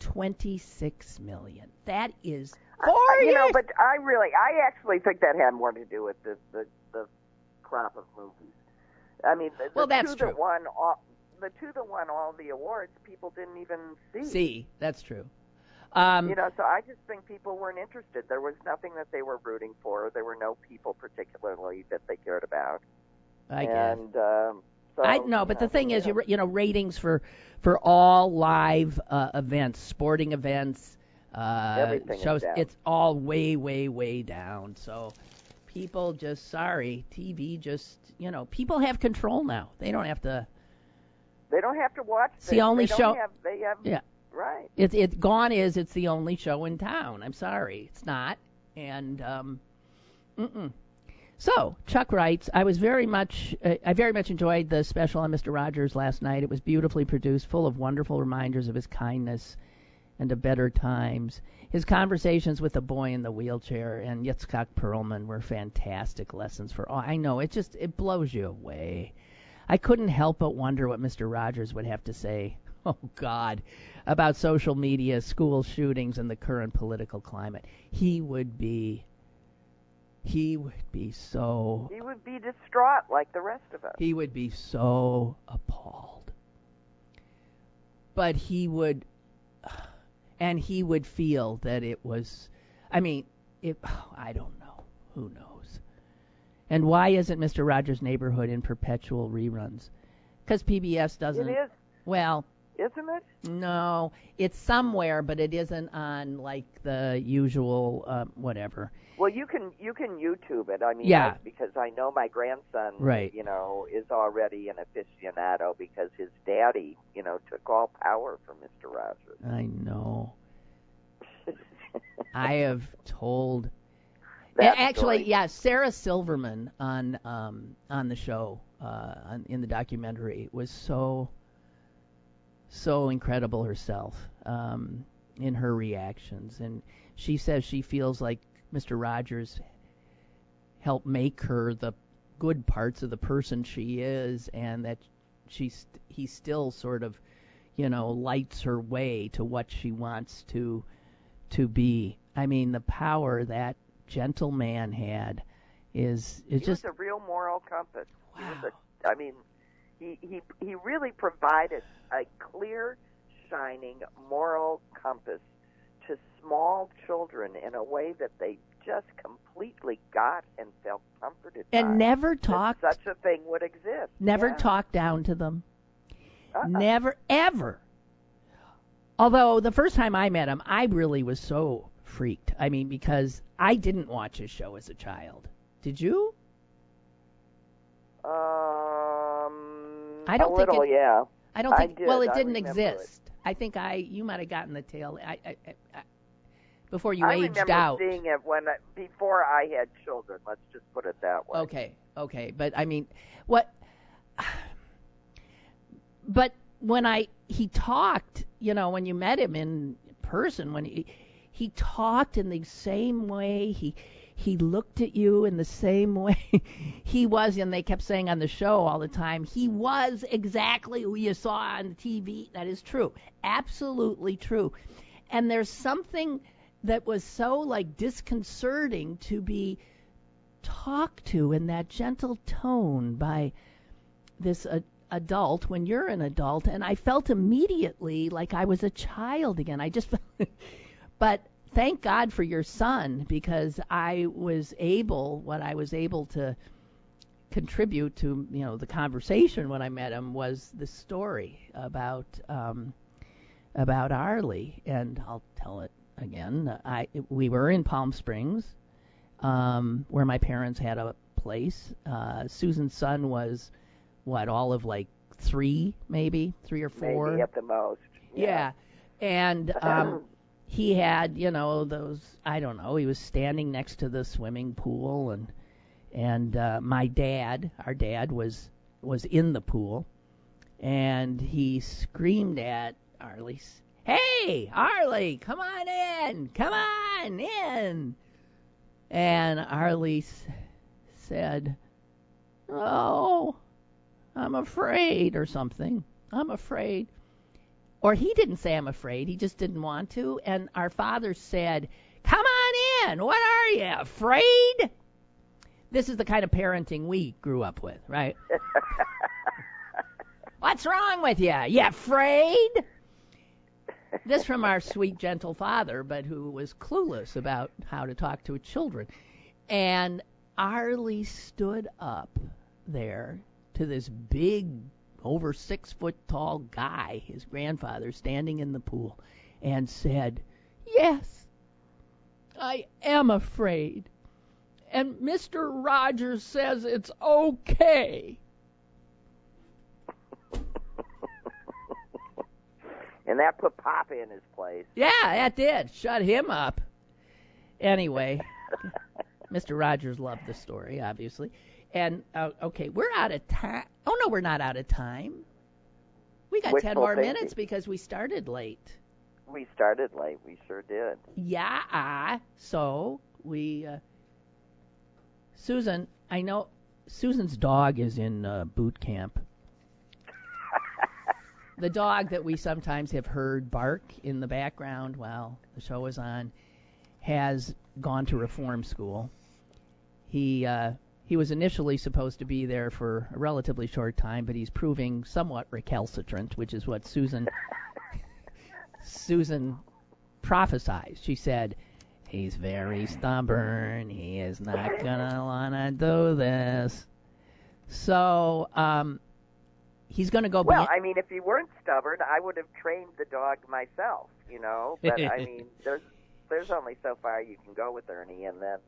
26 million. That is four I- you know, but I really, I actually think that had more to do with the the, the crop of movies. I mean, the, the Well, that's two true. that won all, the two that won all the awards, people didn't even see. See, that's true. Um, You know, so I just think people weren't interested. There was nothing that they were rooting for. There were no people particularly that they cared about. I guess. and um, so I no, but the thing is, you you know, ratings for for all live uh, events, sporting events, uh, Everything shows, it's all way, way, way down. So people just sorry, TV just you know, people have control now. They don't have to. they don't have to watch. It's the only show- Have, they have Yeah. Right. It it gone is it's the only show in town. I'm sorry, it's not. And um, mm-mm. So Chuck writes, I was very much, uh, I very much enjoyed the special on Mr. Rogers last night. It was beautifully produced, full of wonderful reminders of his kindness and of better times. His conversations with the boy in the wheelchair and Itzhak Perlman were fantastic lessons for all. I know it just it blows you away. I couldn't help but wonder what Mr. Rogers would have to say. Oh God, about social media, school shootings, and the current political climate. He would be. He would be so. He would be distraught like the rest of us. He would be so appalled. But he would, and he would feel that it was. I mean, it. I don't know. Who knows? And why isn't Mr. Rogers' Neighborhood in perpetual reruns? Because PBS doesn't. It is, Well, isn't it? no, it's somewhere, but it isn't on like the usual uh, whatever. Well, you can you can YouTube it. I mean, Yeah. I- because I know my grandson, Right. you know, is already an aficionado because his daddy, you know, took all power from Mr. Rogers. I know. I have told. Actually, story. yeah, Sarah Silverman on um, on the show uh, on, in the documentary was so so incredible herself um, in her reactions, and she says she feels like Mr. Rogers helped make her the good parts of the person she is, and that she st- he still sort of you know lights her way to what she wants to to be. I mean, the power that gentle man had is is he just a real moral compass. Wow. a, I mean, he he he really provided a clear, shining moral compass to small children in a way that they just completely got and felt comforted by. and by. never that talked such a thing would exist. never Yeah. talked down to them. Uh-uh. Never ever. Although the first time I met him, I really was so freaked. I mean, because I didn't watch his show as a child. Did you? Um, I don't a think little, it- yeah. I don't I think. well, it I didn't remember it. exist. I think I you might have gotten the tail. I, I, I, I before you I aged remember out. seeing it when I, before I had children. Let's just put it that way. Okay, okay, but I mean, what? But when I he talked, you know, when you met him in person, when he he talked in the same way, he he looked at you in the same way he was, and they kept saying on the show all the time, he was exactly who you saw on the TV. That is true, absolutely true. And there's something that was so like disconcerting to be talked to in that gentle tone by this uh, adult when you're an adult and I felt immediately like I was a child again. I just but thank God for your son because I was able what I was able to contribute to you know the conversation when I met him was the story about um about Arlie and I'll tell it again. I we were in Palm Springs um where my parents had a place. Uh Susan's son was what all of like 3 maybe, 3 or 4. Maybe at the most. Yeah. And um he had, you know, those I don't know, he was standing next to the swimming pool and and uh my dad, our dad was was in the pool and he screamed at Arlie, "Hey, Arlie, come on in. Come on in." And Arlie said, "Oh, I'm afraid or something. I'm afraid." Or he didn't say I'm afraid, he just didn't want to. And our father said, Come on in. What are you, afraid? This is the kind of parenting we grew up with, right? What's wrong with you? You afraid? This from our sweet, gentle father, but who was clueless about how to talk to children. And Arlie stood up there to this big, over six foot tall guy, his grandfather, standing in the pool, and said, Yes, I am afraid. And Mr. Rogers says it's okay. and that put Papa in his place. Yeah, that did. Shut him up. Anyway, Mr. Rogers loved the story, obviously. And uh, okay, we're out of time. Oh no, we're not out of time. We got ten more thinking. minutes because we started late. We started late. We sure did. Yeah. So we, uh, Susan, I know Susan's dog is in uh, boot camp. the dog that we sometimes have heard bark in the background while the show is on has gone to reform school. He uh, he was initially supposed to be there for a relatively short time, but he's proving somewhat recalcitrant, which is what Susan Susan prophesied. She said, "He's very stubborn. He is not gonna wanna do this." So um, he's gonna go. Back Well, I mean, if he weren't stubborn, I would have trained the dog myself, you know. But I mean, there's there's only so far you can go with Ernie, and then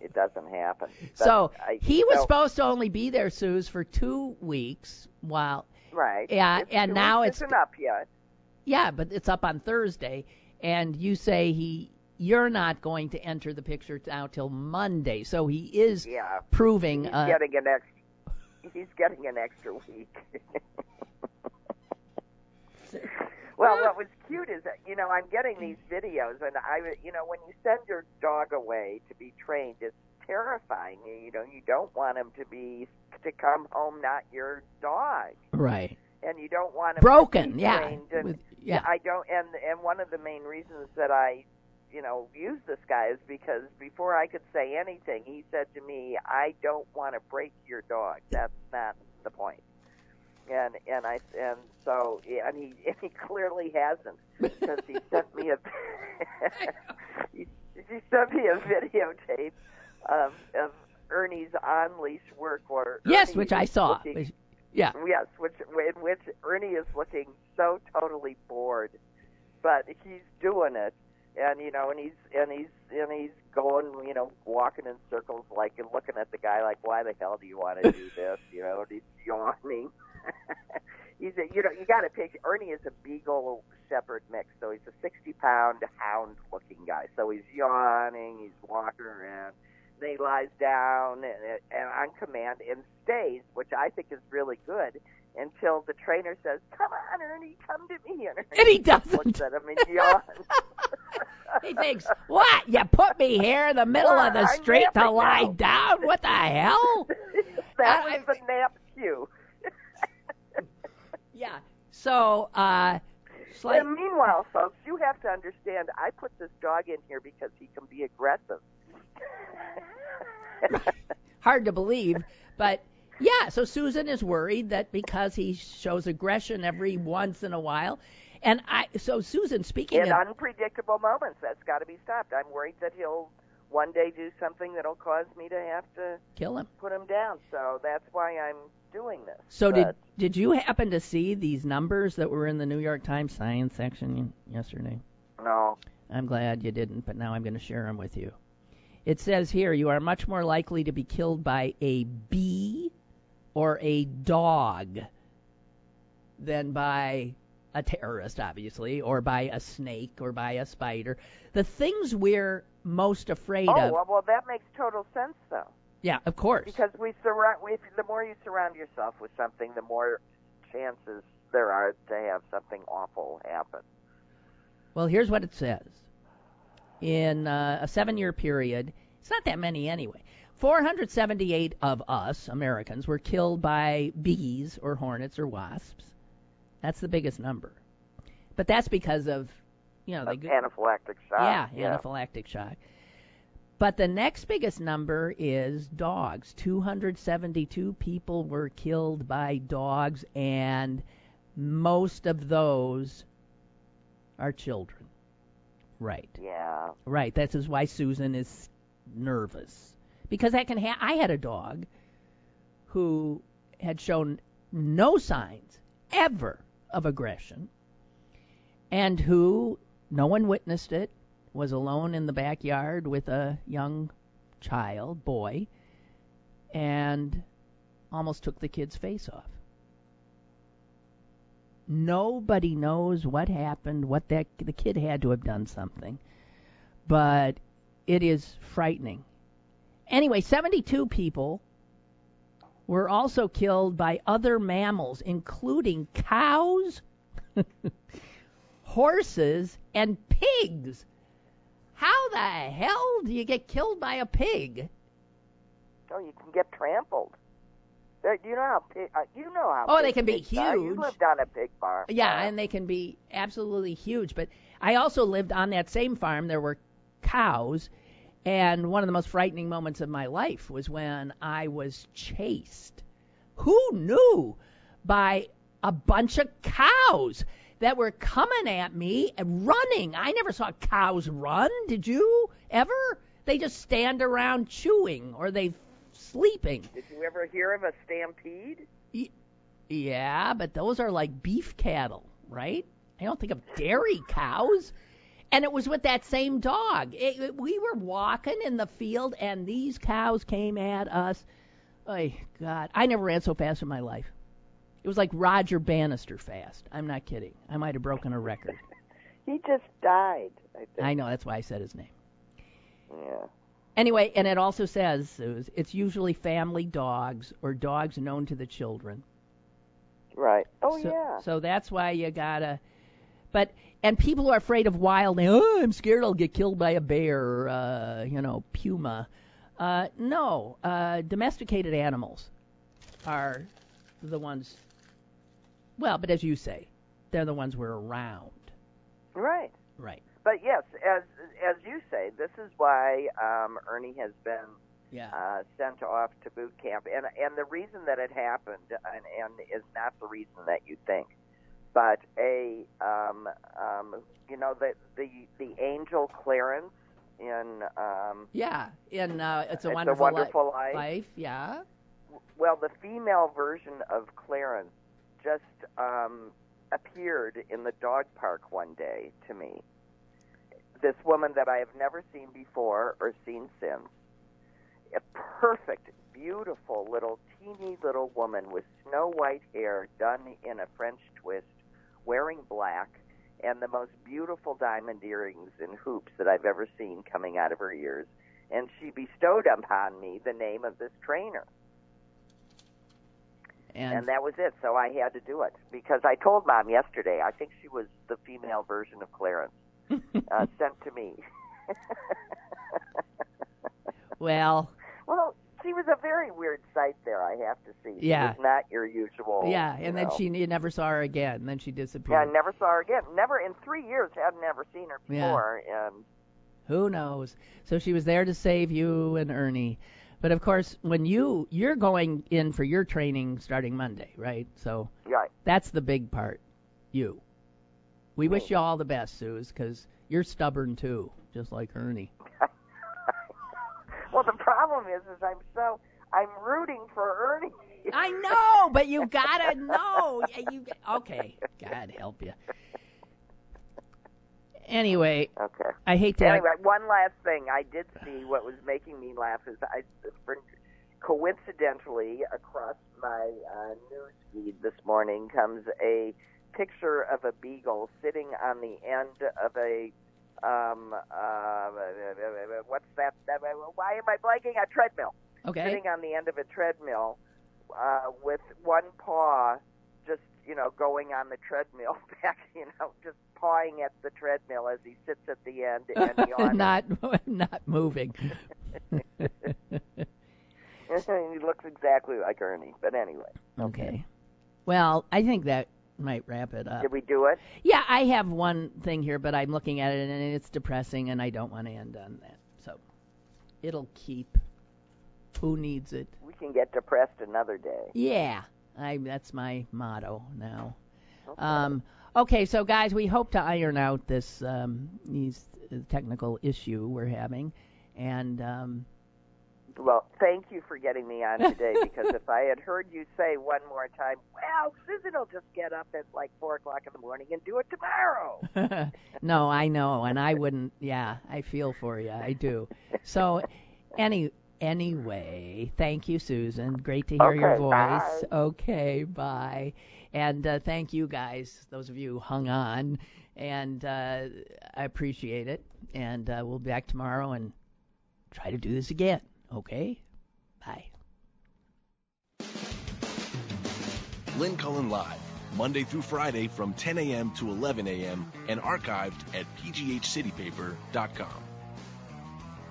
it doesn't happen. But so I, he was so- supposed to only be there, Suze, for two weeks. While right. Yeah, It's and now it's- up yet. yeah, but it's up on Thursday, and you say he you're not going to enter the picture now till Monday. So he is Yeah, proving. he's Uh, getting an extra. He's getting an extra week. well, what was cute is that you know I'm getting these videos, and I, you know, when you send your dog away to be trained, it's terrifying. You, you know, you don't want him to be to come home not your dog, right. and you don't want him to Broken. be Yeah. trained. And, With, yeah. I don't, and and one of the main reasons that I you know, use this guy is because before I could say anything, he said to me, "I don't want to break your dog. That's not the point." And and I and so and he and he clearly hasn't because he sent me a he, he sent me a videotape of of Ernie's on leash work order. Yes, Ernie which I saw. looking- Yeah. Yes, which in which Ernie is looking so totally bored, but he's doing it, and you know, and he's and he's and he's going, you know, walking in circles, like and looking at the guy, like, why the hell do you want to do this? You know, and he's yawning. He's a, you know, you got to picture Ernie is a beagle shepherd mix, so he's a 60 pound hound looking guy. So he's yawning, he's walking around. Then he lies down and, and on command and stays, which I think is really good, until the trainer says, "Come on, Ernie, come to me." And, Ernie And he doesn't. Looks at him and yawns. he thinks, what? You put me here in the middle of the street to lie now." down? What the hell? that I- was the nap cue. Yeah. So, uh, slight, And meanwhile, folks, you have to understand. I put this dog in here because he can be aggressive. hard to believe, but yeah. So Susan is worried that because he shows aggression every once in a while, and I. So Susan, speaking in of, unpredictable moments, that's got to be stopped. I'm worried that he'll one day do something that'll cause me to have to kill him. put him down. So that's why I'm doing this. So did did you happen to see these numbers that were in the New York Times science section yesterday? no, I'm glad you didn't, but now I'm going to share them with you. It says here you are much more likely to be killed by a bee or a dog than by a terrorist, obviously, or by a snake or by a spider. The things we're most afraid oh of. well, well, that makes total sense though, Yeah, of course. because we surround. If, the more you surround yourself with something, the more chances there are to have something awful happen. Well, here's what it says. In uh, a seven year period, it's not that many anyway. 478 of us, Americans, were killed by bees or hornets or wasps. That's the biggest number. But that's because of, you know, they go- anaphylactic shock. yeah, anaphylactic shock. But the next biggest number is dogs. 272 people were killed by dogs, and most of those are children. Right, Yeah. right. That is why Susan is nervous because that can. Ha- I had a dog who had shown no signs ever of aggression, and who no one witnessed it was alone in the backyard with a young child, boy, and almost took the kid's face off. Nobody knows what happened, what that the kid had to have done something. But it is frightening. Anyway, 72 people were also killed by other mammals including cows, horses, and pigs. How the hell do you get killed by a pig? Oh, you can get trampled. You know how pig, uh, you know how. Oh, they can be pigs are. You huge. lived on a pig farm. Yeah, Uh, and they can be absolutely huge. But I also lived on that same farm. There were cows, and one of the most frightening moments of my life was when I was chased. Who knew? By a bunch of cows that were coming at me and running. I never saw cows run. Did you ever? They just stand around chewing or they sleeping. Did you ever hear of a stampede? Yeah, but those are like beef cattle, right? I don't think of dairy cows. And it was with that same dog. It, it- we were walking in the field, and these cows came at us. Oh, God. I never ran so fast in my life. It was like Roger Bannister fast. I'm not kidding. I might have broken a record. He just died. I think. I know, that's why I said his name. Yeah. Anyway, and it also says it was- it's usually family dogs or dogs known to the children. Right. Oh so, yeah. So that's why you gotta. But and people who are afraid of wild. Oh, I'm scared I'll get killed by a bear. Or, Uh, you know, puma. Uh, no, uh, domesticated animals are the ones. Well, but as you say, they're the ones we're around. Right. Right. but yes, as as you say, this is why um, Ernie has been Yeah. uh, sent off to boot camp, and and the reason that it happened, and, and is not the reason that you think, but a um, um, you know the the the angel Clarence in um, yeah. In uh, it's a It's a wonderful, Wonderful Li- Life. life. Yeah. well, the female version of Clarence just um, appeared in the dog park one day to me. This woman that I have never seen before or seen since. A perfect, beautiful little teeny little woman with snow white hair done in a French twist, wearing black, and the most beautiful diamond earrings and hoops that I've ever seen coming out of her ears. And she bestowed upon me the name of this trainer And, and that was it. So I had to do it because I told mom yesterday. I think she was the female version of Clarence uh, sent to me. well, well, she was a very weird sight there. I have to see. She Yeah. was not your usual. yeah. And then know. she you never saw her again. And Then she disappeared. Yeah, I never saw her again. Never in three years had never seen her Yeah. before. And Who knows? So she was there to save you and Ernie. But of course, when you you're going in for your training starting Monday, right? So yeah, that's the big part. You. We Me. wish you all the best, Suze, because you're stubborn too, just like Ernie. well, the problem is, is I'm so I'm rooting for Ernie. I know, but you gotta know. Yeah, You okay? God help you. Anyway, Okay. I hate to. Anyway, one last thing I did see what was making me laugh is I coincidentally across my uh, news feed this morning comes a picture of a beagle sitting on the end of a um uh what's that, that why am I blanking a treadmill okay. sitting on the end of a treadmill uh with one paw you know going on the treadmill back you know just pawing at the treadmill as he sits at the end and yawning. not not moving. he looks exactly like Ernie. But anyway, okay. Well, I think that might wrap it up. did we do it? Yeah, I have one thing here, but I'm looking at it and it's depressing, and I don't want to end on that. So it'll keep. Who needs it? We can get depressed another day. Yeah, I. That's my motto now. Okay. Um, okay, so guys, we hope to iron out this um, these uh, technical issue we're having, and um, well, thank you for getting me on today because if I had heard you say one more time, well, Susan will just get up at like four o'clock in the morning and do it tomorrow. no, I know, and I wouldn't. Yeah, I feel for you. I do. So, any anyway, thank you, Susan. Great to hear your voice. bye. Okay, bye. And uh, thank you guys, those of you who hung on, and uh, I appreciate it. And uh, we'll be back tomorrow and try to do this again. Okay, bye. Lynn Cullen Live, Monday through Friday from 10 a.m. to 11 a.m. and archived at pghcitypaper.com.